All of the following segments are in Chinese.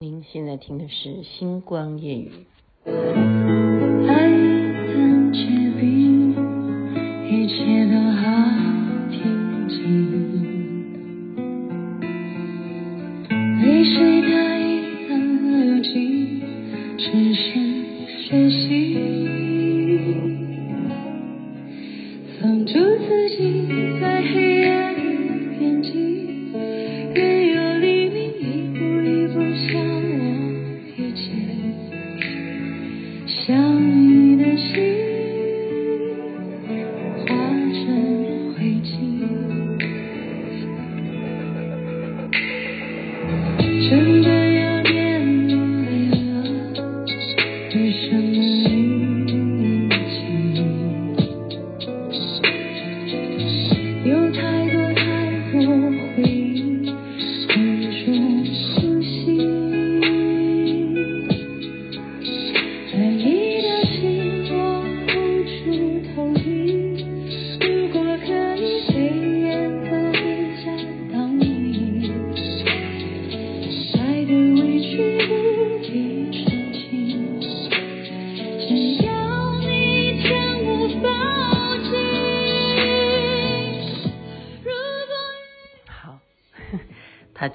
您现在听的是《星光夜语》。想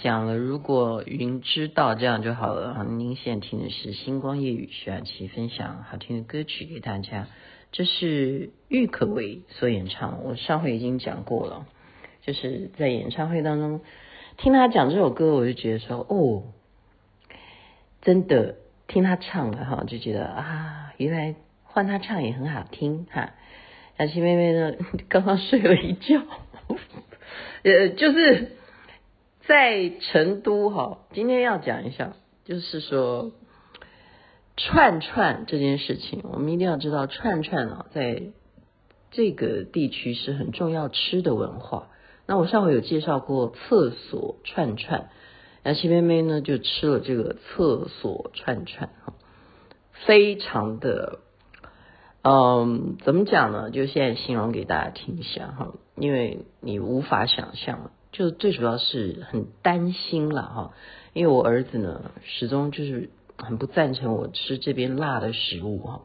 讲了，如果云知道这样就好了。您现在听的是《星光夜雨》，徐雅琪分享好听的歌曲给大家。这是郁可唯所演唱，我上回已经讲过了，就是在演唱会当中听他讲这首歌，我就觉得说，哦，真的听他唱了哈，就觉得啊，原来换他唱也很好听哈。雅琪妹妹呢，刚刚睡了一觉，呃，就是。在成都哈，今天要讲一下，就是说串串这件事情，我们一定要知道串串啊，在这个地区是很重要吃的文化。那我上回有介绍过厕所串串，雅琪妹妹呢就吃了这个厕所串串哈，非常的，嗯，怎么讲呢？就现在形容给大家听一下哈，因为你无法想象。就最主要是很担心了哈，因为我儿子呢始终就是很不赞成我吃这边辣的食物哈，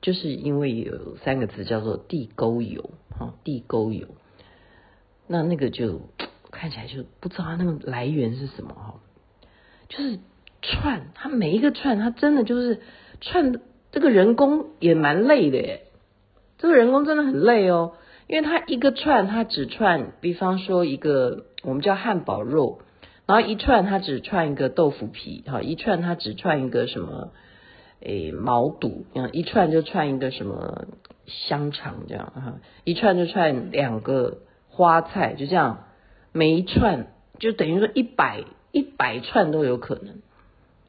就是因为有三个字叫做地沟油哈，地沟油，那那个就看起来就不知道它那个来源是什么哈，就是串，它每一个串它真的就是串，这个人工也蛮累的耶，这个人工真的很累哦。因为它一个串，它只串，比方说一个我们叫汉堡肉，然后一串它只串一个豆腐皮，哈，一串它只串一个什么，诶，毛肚，一串就串一个什么香肠这样，哈，一串就串两个花菜，就这样，每一串就等于说一百一百串都有可能，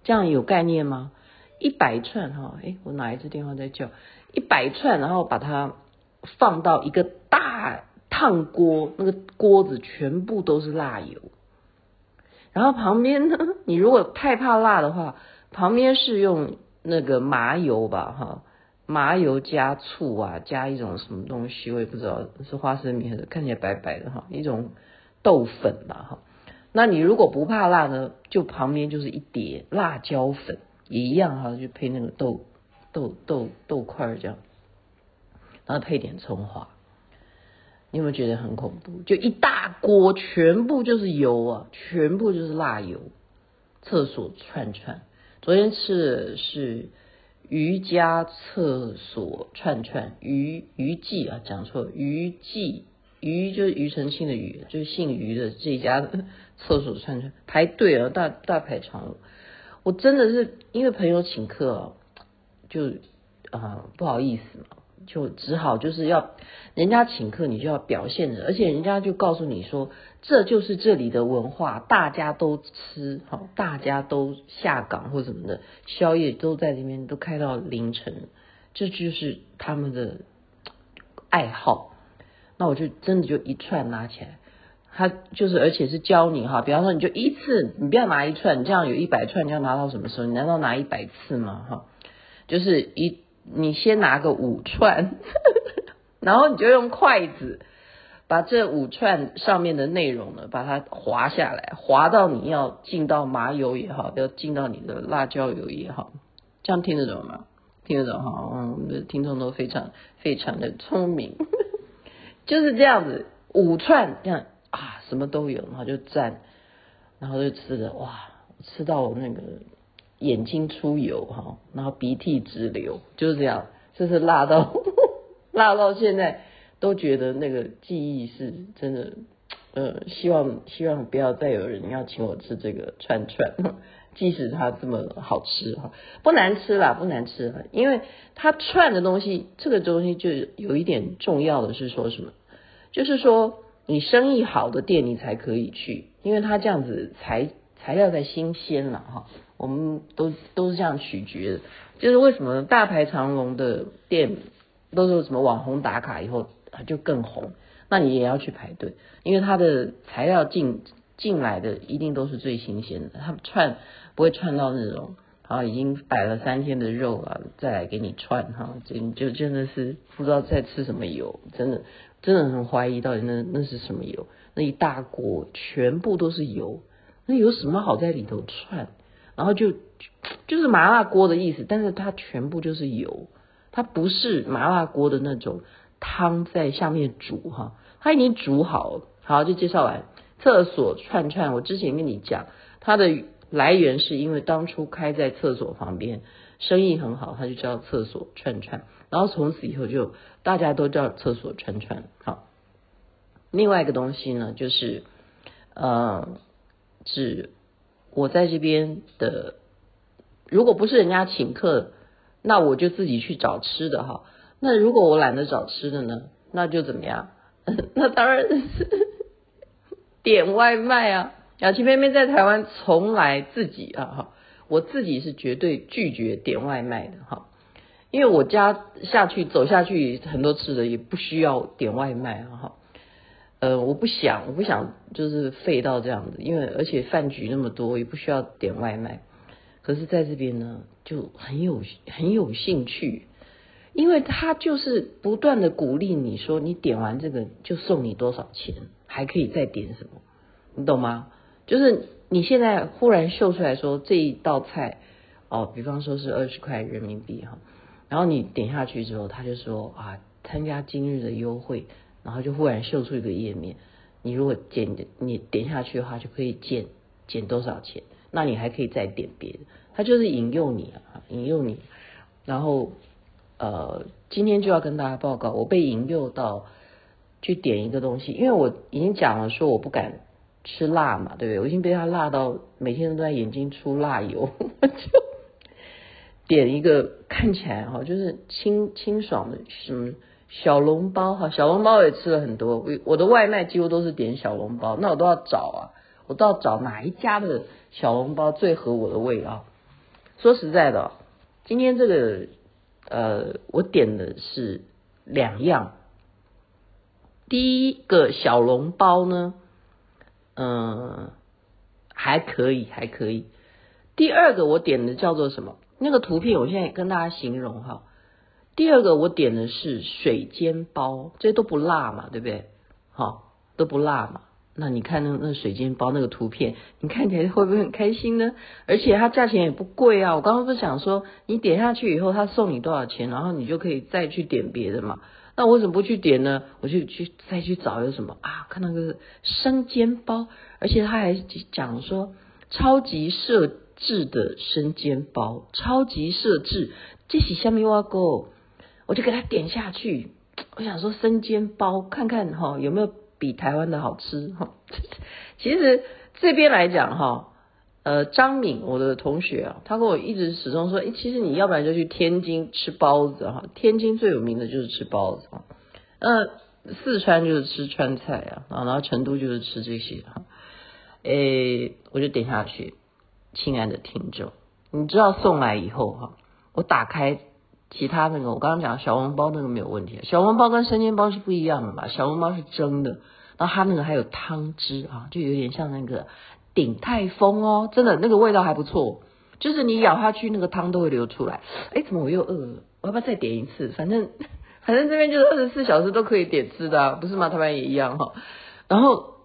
这样有概念吗？一百串哈，诶，我哪一支电话在叫？一百串，然后把它。放到一个大烫锅，那个锅子全部都是辣油，然后旁边呢，你如果太怕辣的话，旁边是用那个麻油吧，哈，麻油加醋啊，加一种什么东西，我也不知道是花生米还是看起来白白的哈，一种豆粉吧，哈。那你如果不怕辣呢，就旁边就是一碟辣椒粉，也一样哈，就配那个豆豆豆豆块这样。然后配点葱花，你有没有觉得很恐怖？就一大锅，全部就是油啊，全部就是辣油。厕所串串，昨天吃的是余家厕所串串，余余记啊，讲错，余记余就是庾澄庆的余，就是姓余的这家的厕所串串，排队啊，大大排长龙。我真的是因为朋友请客啊，就啊、不好意思嘛。就只好就是要人家请客，你就要表现着，而且人家就告诉你说，这就是这里的文化，大家都吃，好，大家都下岗或什么的，宵夜都在里面都开到凌晨，这就是他们的爱好。那我就真的就一串拿起来，他就是而且是教你哈，比方说你就一次，你不要拿一串，你这样有一百串，你要拿到什么时候？你难道拿一百次吗？哈，就是一。你先拿个五串，然后你就用筷子把这五串上面的内容呢，把它划下来，划到你要进到麻油也好，要进到你的辣椒油也好，这样听得懂吗？听得懂哈？我们的听众都非常非常的聪明，就是这样子，五串这样啊，什么都有，然后就蘸，然后就吃的哇，吃到那个眼睛出油哈，然后鼻涕直流，就是这样，就是辣到 辣到现在。都觉得那个记忆是真的，呃，希望希望不要再有人要请我吃这个串串，即使它这么好吃哈，不难吃啦，不难吃啦，因为它串的东西，这个东西就有一点重要的是说什么，就是说你生意好的店你才可以去，因为它这样子才材料才新鲜了哈，我们都都是这样取决的，就是为什么大排长龙的店都是什么网红打卡以后。它就更红，那你也要去排队，因为它的材料进进来的一定都是最新鲜的，它串不会串到那种啊已经摆了三天的肉啊再来给你串哈，就就真的是不知道在吃什么油，真的真的很怀疑到底那那是什么油，那一大锅全部都是油，那有什么好在里头串？然后就就是麻辣锅的意思，但是它全部就是油，它不是麻辣锅的那种。汤在下面煮哈，它已经煮好了，好，就介绍完。厕所串串，我之前跟你讲，它的来源是因为当初开在厕所旁边，生意很好，它就叫厕所串串。然后从此以后就大家都叫厕所串串。好，另外一个东西呢，就是呃，指我在这边的，如果不是人家请客，那我就自己去找吃的哈。那如果我懒得找吃的呢？那就怎么样？那当然是点外卖啊！雅琪妹妹在台湾从来自己啊哈，我自己是绝对拒绝点外卖的哈，因为我家下去走下去很多吃的也不需要点外卖啊哈。呃，我不想，我不想就是废到这样子，因为而且饭局那么多，也不需要点外卖。可是在这边呢，就很有很有兴趣。因为他就是不断的鼓励你说，你点完这个就送你多少钱，还可以再点什么，你懂吗？就是你现在忽然秀出来说这一道菜，哦，比方说是二十块人民币哈，然后你点下去之后，他就说啊，参加今日的优惠，然后就忽然秀出一个页面，你如果点你点下去的话，就可以减减多少钱，那你还可以再点别的，他就是引诱你啊，引诱你，然后。呃，今天就要跟大家报告，我被引诱到去点一个东西，因为我已经讲了说我不敢吃辣嘛，对不对？我已经被他辣到每天都在眼睛出辣油，我就点一个看起来哈，就是清清爽的什么小笼包哈，小笼包也吃了很多，我我的外卖几乎都是点小笼包，那我都要找啊，我都要找哪一家的小笼包最合我的胃啊。说实在的，今天这个。呃，我点的是两样。第一个小笼包呢，嗯、还可以，还可以。第二个我点的叫做什么？那个图片我现在跟大家形容哈。第二个我点的是水煎包，这些都不辣嘛，对不对？好，都不辣嘛。那你看那那水煎包那个图片，你看起来会不会很开心呢？而且它价钱也不贵啊！我刚刚不是想说，你点下去以后，他送你多少钱，然后你就可以再去点别的嘛。那我怎么不去点呢？我就去再去找有什么啊？看那个生煎包，而且他还讲说超级设置的生煎包，超级设置，这是虾米碗糕？我就给他点下去。我想说生煎包，看看哈有没有。比台湾的好吃哈，其实这边来讲哈，呃，张敏我的同学啊，他跟我一直始终说，诶，其实你要不然就去天津吃包子哈，天津最有名的就是吃包子啊，呃，四川就是吃川菜啊，然后成都就是吃这些哈，诶，我就点下去，亲爱的听众，你知道送来以后哈，我打开。其他那个，我刚刚讲小笼包那个没有问题，小笼包跟生煎包是不一样的嘛，小笼包是蒸的，然后它那个还有汤汁啊，就有点像那个鼎泰丰哦，真的那个味道还不错，就是你咬下去那个汤都会流出来。哎，怎么我又饿了？我要不要再点一次？反正 反正这边就是二十四小时都可以点吃的，啊，不是吗？台湾也一样哈。然后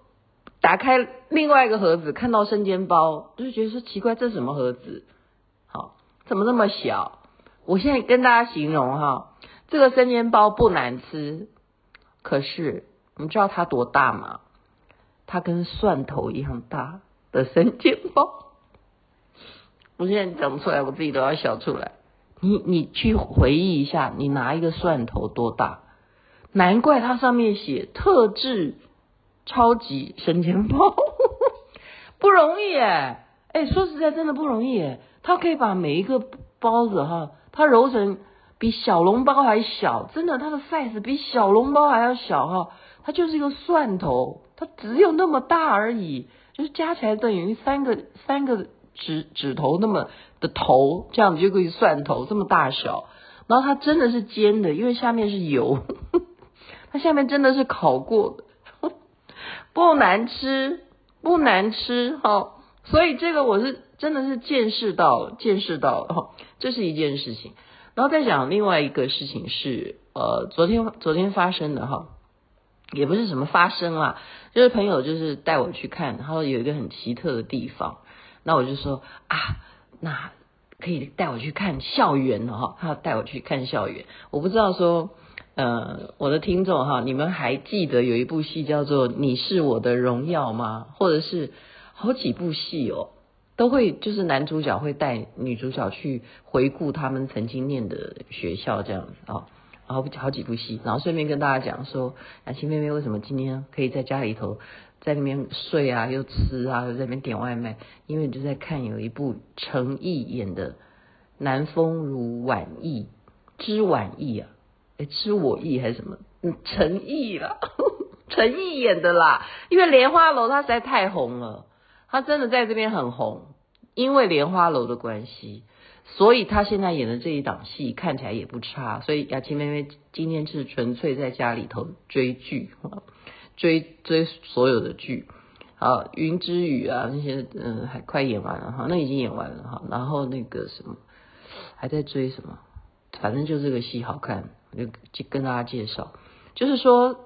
打开另外一个盒子，看到生煎包，就觉得说奇怪，这是什么盒子？好，怎么那么小？我现在跟大家形容哈，这个生煎包不难吃，可是你知道它多大吗？它跟蒜头一样大的生煎包。我现在讲出来，我自己都要笑出来。你你去回忆一下，你拿一个蒜头多大？难怪它上面写特制超级生煎包，不容易哎哎，说实在真的不容易哎，它可以把每一个包子哈，它揉成比小笼包还小，真的它的 size 比小笼包还要小哈，它就是一个蒜头，它只有那么大而已，就是加起来等于三个三个。指指头那么的头，这样子就可以蒜头这么大小，然后它真的是煎的，因为下面是油，它下面真的是烤过的，不难吃，不难吃，哈，所以这个我是真的是见识到，见识到了，哈，这是一件事情。然后再讲另外一个事情是，呃，昨天昨天发生的哈，也不是什么发生啦，就是朋友就是带我去看，然后有一个很奇特的地方。那我就说啊，那可以带我去看校园了哈，他带我去看校园。我不知道说，呃，我的听众哈，你们还记得有一部戏叫做《你是我的荣耀》吗？或者是好几部戏哦，都会就是男主角会带女主角去回顾他们曾经念的学校这样子啊，然后好几部戏，然后顺便跟大家讲说，雅琪妹妹为什么今天可以在家里头。在那边睡啊，又吃啊，又在那边点外卖，因为就在看有一部陈毅演的《南风如晚意》，知晚意啊，诶，知我意还是什么？嗯，陈毅啦，陈毅演的啦。因为《莲花楼》它实在太红了，他真的在这边很红，因为《莲花楼》的关系，所以他现在演的这一档戏看起来也不差。所以雅琪妹妹今天是纯粹在家里头追剧。追追所有的剧，好，云之羽啊那些，嗯，还快演完了哈，那已经演完了哈，然后那个什么，还在追什么，反正就这个戏好看，我就就跟大家介绍，就是说，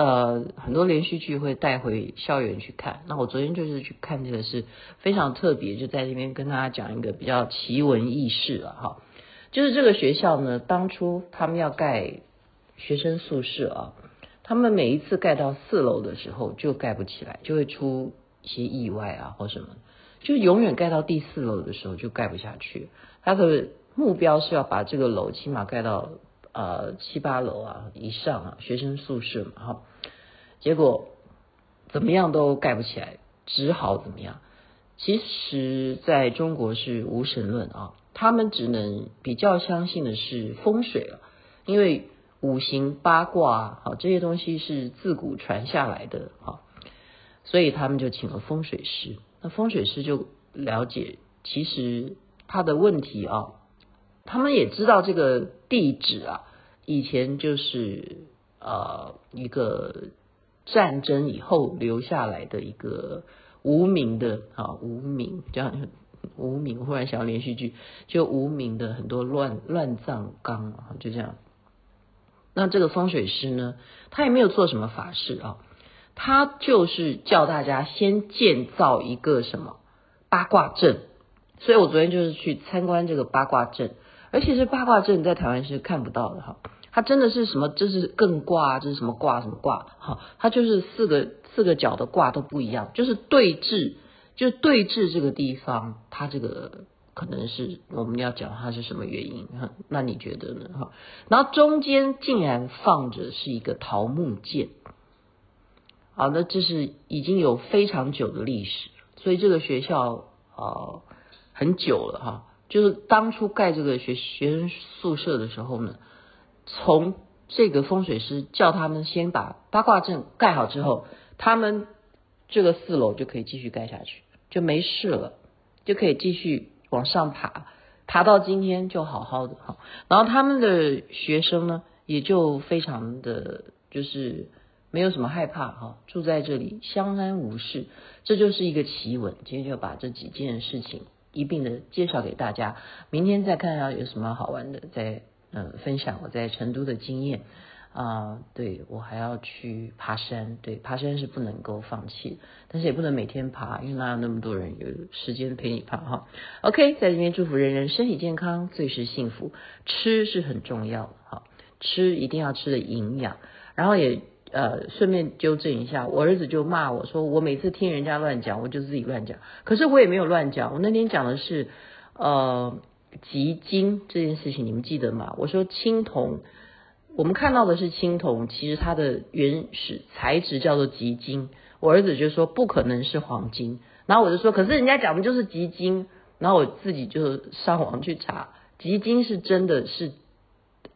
呃，很多连续剧会带回校园去看，那我昨天就是去看这个是非常特别，就在这边跟大家讲一个比较奇闻异事了哈，就是这个学校呢，当初他们要盖学生宿舍啊。他们每一次盖到四楼的时候就盖不起来，就会出一些意外啊或什么，就永远盖到第四楼的时候就盖不下去。他的目标是要把这个楼起码盖到呃七八楼啊以上啊，学生宿舍嘛哈。结果怎么样都盖不起来，只好怎么样？其实在中国是无神论啊，他们只能比较相信的是风水了，因为。五行八卦，好，这些东西是自古传下来的，好，所以他们就请了风水师。那风水师就了解，其实他的问题啊，他们也知道这个地址啊，以前就是呃一个战争以后留下来的一个无名的啊无名，这样无名。忽然想要连续剧，就无名的很多乱乱葬岗啊，就这样。那这个风水师呢，他也没有做什么法事啊，他就是叫大家先建造一个什么八卦阵。所以我昨天就是去参观这个八卦阵，而且这八卦阵在台湾是看不到的哈，它真的是什么？这是艮卦，这是什么卦？什么卦？哈，它就是四个四个角的卦都不一样，就是对峙，就是对峙这个地方，它这个。可能是我们要讲它是什么原因哈？那你觉得呢？哈，然后中间竟然放着是一个桃木剑，好，那这是已经有非常久的历史，所以这个学校啊很久了哈。就是当初盖这个学学生宿舍的时候呢，从这个风水师叫他们先把八卦阵盖好之后，他们这个四楼就可以继续盖下去，就没事了，就可以继续。往上爬，爬到今天就好好的哈。然后他们的学生呢，也就非常的就是没有什么害怕哈，住在这里相安无事。这就是一个奇闻。今天就把这几件事情一并的介绍给大家。明天再看下有什么好玩的，再嗯、呃、分享我在成都的经验啊、对我还要去爬山，对，爬山是不能够放弃，但是也不能每天爬，因为哪有那么多人有时间陪你爬哈。OK，在这边祝福人人身体健康，最是幸福，吃是很重要的哈，吃一定要吃的营养，然后也。呃，顺便纠正一下，我儿子就骂我说，我每次听人家乱讲，我就自己乱讲。可是我也没有乱讲，我那天讲的是呃集精这件事情，你们记得吗？我说青铜，我们看到的是青铜，其实它的原始材质叫做集精。我儿子就说不可能是黄金，然后我就说，可是人家讲的就是集精，然后我自己就上网去查，集精是真的是。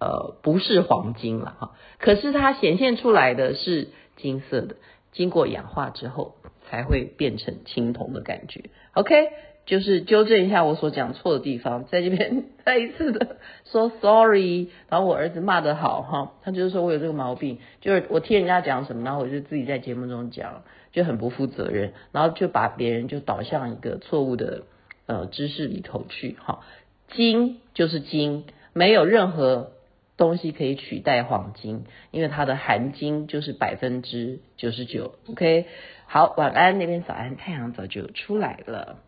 呃，不是黄金了哈，可是它显现出来的是金色的，经过氧化之后才会变成青铜的感觉。OK，就是纠正一下我所讲错的地方，在这边 再一次的说 sorry。然后我儿子骂得好哈，他就是说我有这个毛病，就是我听人家讲什么，然后我就自己在节目中讲，就很不负责任，然后就把别人就导向一个错误的呃知识里头去哈。金就是金，没有任何。东西可以取代黄金，因为它的含金就是百分之九十九。OK，好，晚安，那边早安，太阳早就出来了。